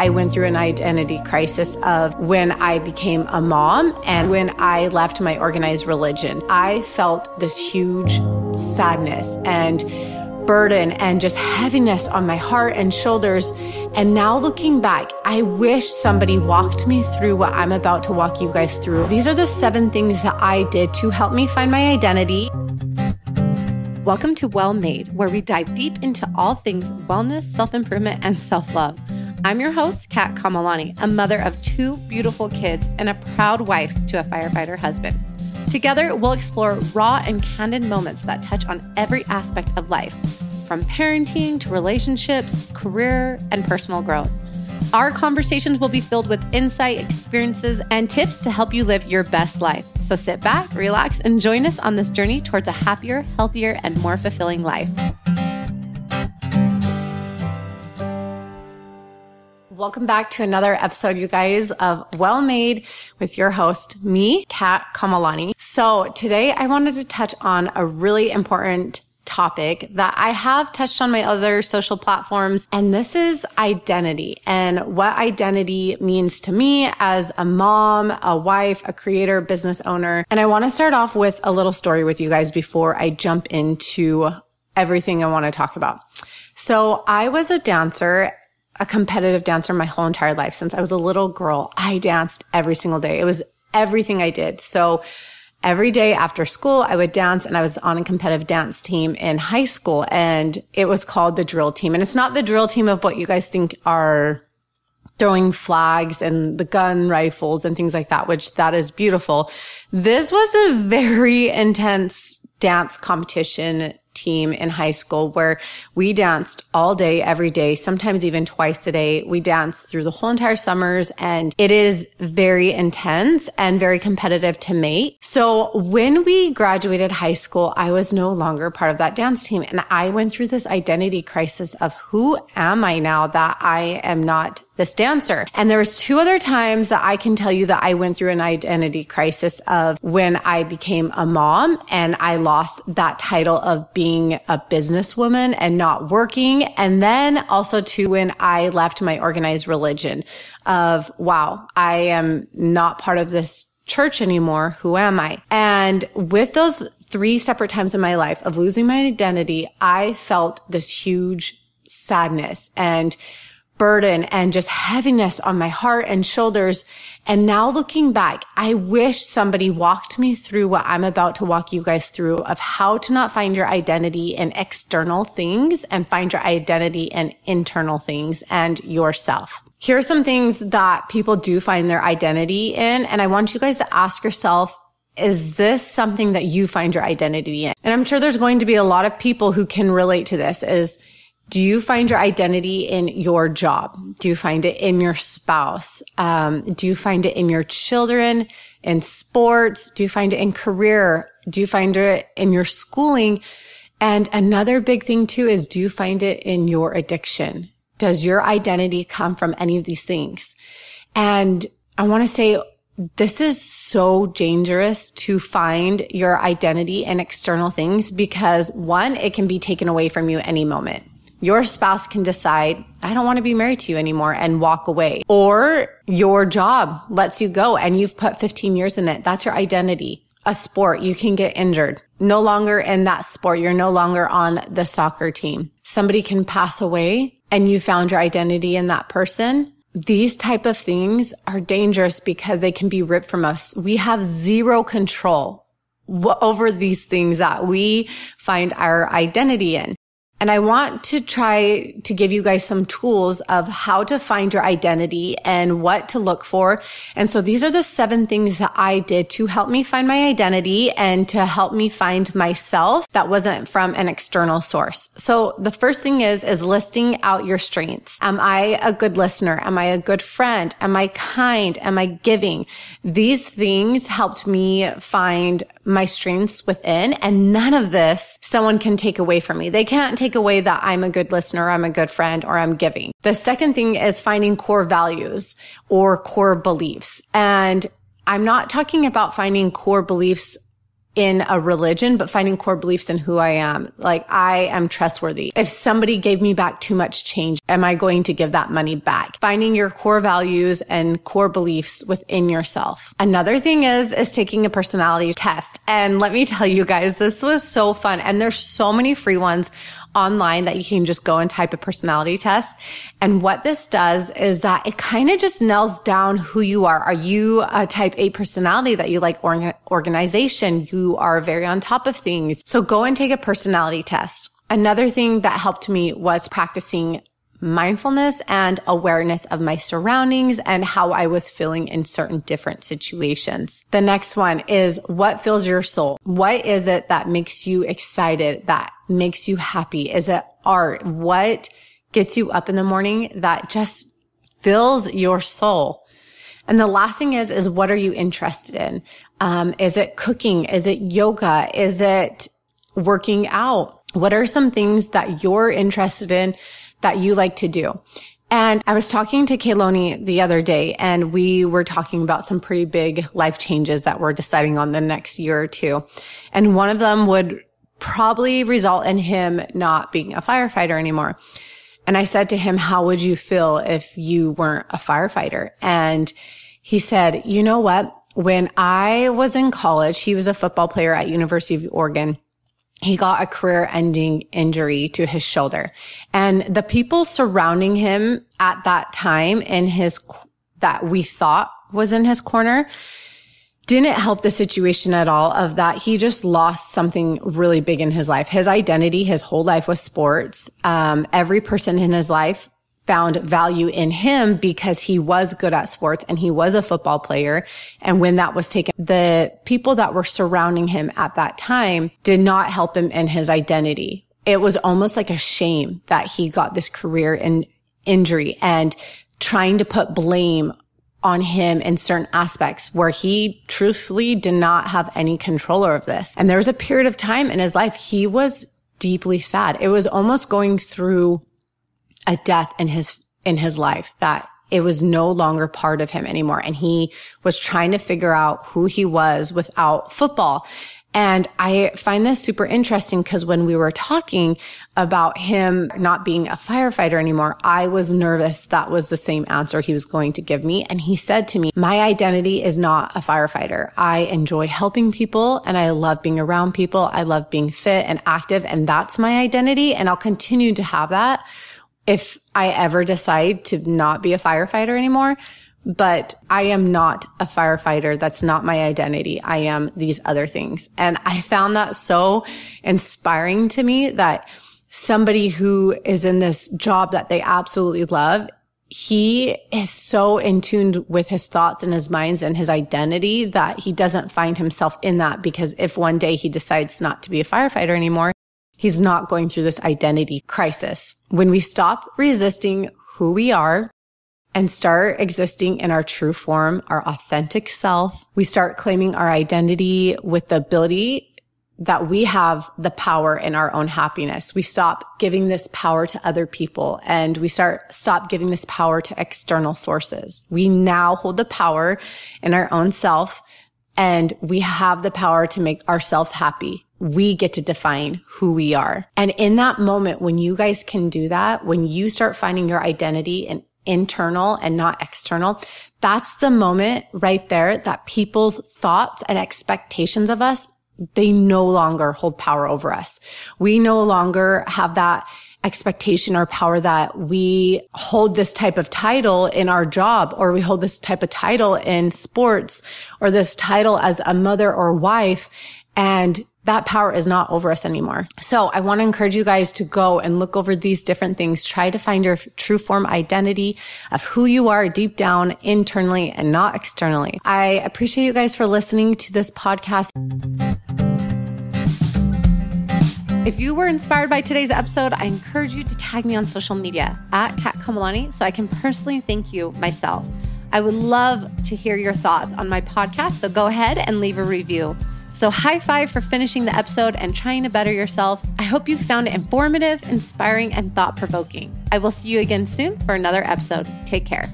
I went through an identity crisis of when I became a mom and when I left my organized religion. I felt this huge sadness and burden and just heaviness on my heart and shoulders. And now looking back, I wish somebody walked me through what I'm about to walk you guys through. These are the seven things that I did to help me find my identity. Welcome to Well Made, where we dive deep into all things wellness, self improvement, and self love. I'm your host, Kat Kamalani, a mother of two beautiful kids and a proud wife to a firefighter husband. Together, we'll explore raw and candid moments that touch on every aspect of life, from parenting to relationships, career, and personal growth. Our conversations will be filled with insight, experiences, and tips to help you live your best life. So sit back, relax, and join us on this journey towards a happier, healthier, and more fulfilling life. Welcome back to another episode, you guys, of Well Made with your host, me, Kat Kamalani. So today I wanted to touch on a really important topic that I have touched on my other social platforms. And this is identity and what identity means to me as a mom, a wife, a creator, business owner. And I want to start off with a little story with you guys before I jump into everything I want to talk about. So I was a dancer a competitive dancer my whole entire life. Since I was a little girl, I danced every single day. It was everything I did. So every day after school, I would dance and I was on a competitive dance team in high school and it was called the drill team. And it's not the drill team of what you guys think are throwing flags and the gun rifles and things like that, which that is beautiful. This was a very intense dance competition team in high school where we danced all day, every day, sometimes even twice a day. We danced through the whole entire summers and it is very intense and very competitive to mate. So when we graduated high school, I was no longer part of that dance team and I went through this identity crisis of who am I now that I am not this dancer. And there was two other times that I can tell you that I went through an identity crisis of when I became a mom and I lost that title of being a businesswoman and not working. And then also to when I left my organized religion of, wow, I am not part of this church anymore. Who am I? And with those three separate times in my life of losing my identity, I felt this huge sadness and burden and just heaviness on my heart and shoulders. And now looking back, I wish somebody walked me through what I'm about to walk you guys through of how to not find your identity in external things and find your identity in internal things and yourself. Here are some things that people do find their identity in. And I want you guys to ask yourself, is this something that you find your identity in? And I'm sure there's going to be a lot of people who can relate to this is do you find your identity in your job? Do you find it in your spouse? Um, do you find it in your children, in sports? Do you find it in career? Do you find it in your schooling? And another big thing too is do you find it in your addiction? Does your identity come from any of these things? And I want to say this is so dangerous to find your identity in external things because one, it can be taken away from you any moment. Your spouse can decide, I don't want to be married to you anymore and walk away. Or your job lets you go and you've put 15 years in it. That's your identity. A sport, you can get injured. No longer in that sport. You're no longer on the soccer team. Somebody can pass away and you found your identity in that person. These type of things are dangerous because they can be ripped from us. We have zero control over these things that we find our identity in. And I want to try to give you guys some tools of how to find your identity and what to look for. And so these are the seven things that I did to help me find my identity and to help me find myself that wasn't from an external source. So the first thing is, is listing out your strengths. Am I a good listener? Am I a good friend? Am I kind? Am I giving? These things helped me find my strengths within and none of this someone can take away from me. They can't take away that I'm a good listener, I'm a good friend, or I'm giving. The second thing is finding core values or core beliefs. And I'm not talking about finding core beliefs in a religion, but finding core beliefs in who I am. Like I am trustworthy. If somebody gave me back too much change, am I going to give that money back? Finding your core values and core beliefs within yourself. Another thing is, is taking a personality test. And let me tell you guys, this was so fun. And there's so many free ones online that you can just go and type a personality test. And what this does is that it kind of just nails down who you are. Are you a type A personality that you like or- organization? You are very on top of things. So go and take a personality test. Another thing that helped me was practicing mindfulness and awareness of my surroundings and how I was feeling in certain different situations. The next one is what fills your soul? What is it that makes you excited, that makes you happy? Is it art? What gets you up in the morning that just fills your soul? And the last thing is, is what are you interested in? Um, is it cooking? Is it yoga? Is it working out? What are some things that you're interested in that you like to do. And I was talking to Kayloni the other day and we were talking about some pretty big life changes that we're deciding on the next year or two. And one of them would probably result in him not being a firefighter anymore. And I said to him, how would you feel if you weren't a firefighter? And he said, you know what? When I was in college, he was a football player at University of Oregon he got a career ending injury to his shoulder. And the people surrounding him at that time in his, that we thought was in his corner didn't help the situation at all of that. He just lost something really big in his life. His identity, his whole life was sports. Um, every person in his life found value in him because he was good at sports and he was a football player. And when that was taken, the people that were surrounding him at that time did not help him in his identity. It was almost like a shame that he got this career in injury and trying to put blame on him in certain aspects where he truthfully did not have any control of this. And there was a period of time in his life he was deeply sad. It was almost going through a death in his, in his life that it was no longer part of him anymore. And he was trying to figure out who he was without football. And I find this super interesting because when we were talking about him not being a firefighter anymore, I was nervous that was the same answer he was going to give me. And he said to me, my identity is not a firefighter. I enjoy helping people and I love being around people. I love being fit and active. And that's my identity. And I'll continue to have that if I ever decide to not be a firefighter anymore. But I am not a firefighter. That's not my identity. I am these other things. And I found that so inspiring to me that somebody who is in this job that they absolutely love he is so in tune with his thoughts and his minds and his identity that he doesn't find himself in that because if one day he decides not to be a firefighter anymore, he's not going through this identity crisis. When we stop resisting who we are and start existing in our true form, our authentic self, we start claiming our identity with the ability that we have the power in our own happiness. We stop giving this power to other people and we start, stop giving this power to external sources. We now hold the power in our own self and we have the power to make ourselves happy we get to define who we are. And in that moment, when you guys can do that, when you start finding your identity and internal and not external, that's the moment right there that people's thoughts and expectations of us, they no longer hold power over us. We no longer have that expectation or power that we hold this type of title in our job or we hold this type of title in sports or this title as a mother or wife. And that power is not over us anymore. So I want to encourage you guys to go and look over these different things. Try to find your true form identity of who you are deep down internally and not externally. I appreciate you guys for listening to this podcast. If you were inspired by today's episode, I encourage you to tag me on social media at Kat Kamalani so I can personally thank you myself. I would love to hear your thoughts on my podcast, so go ahead and leave a review. So, high five for finishing the episode and trying to better yourself. I hope you found it informative, inspiring, and thought provoking. I will see you again soon for another episode. Take care.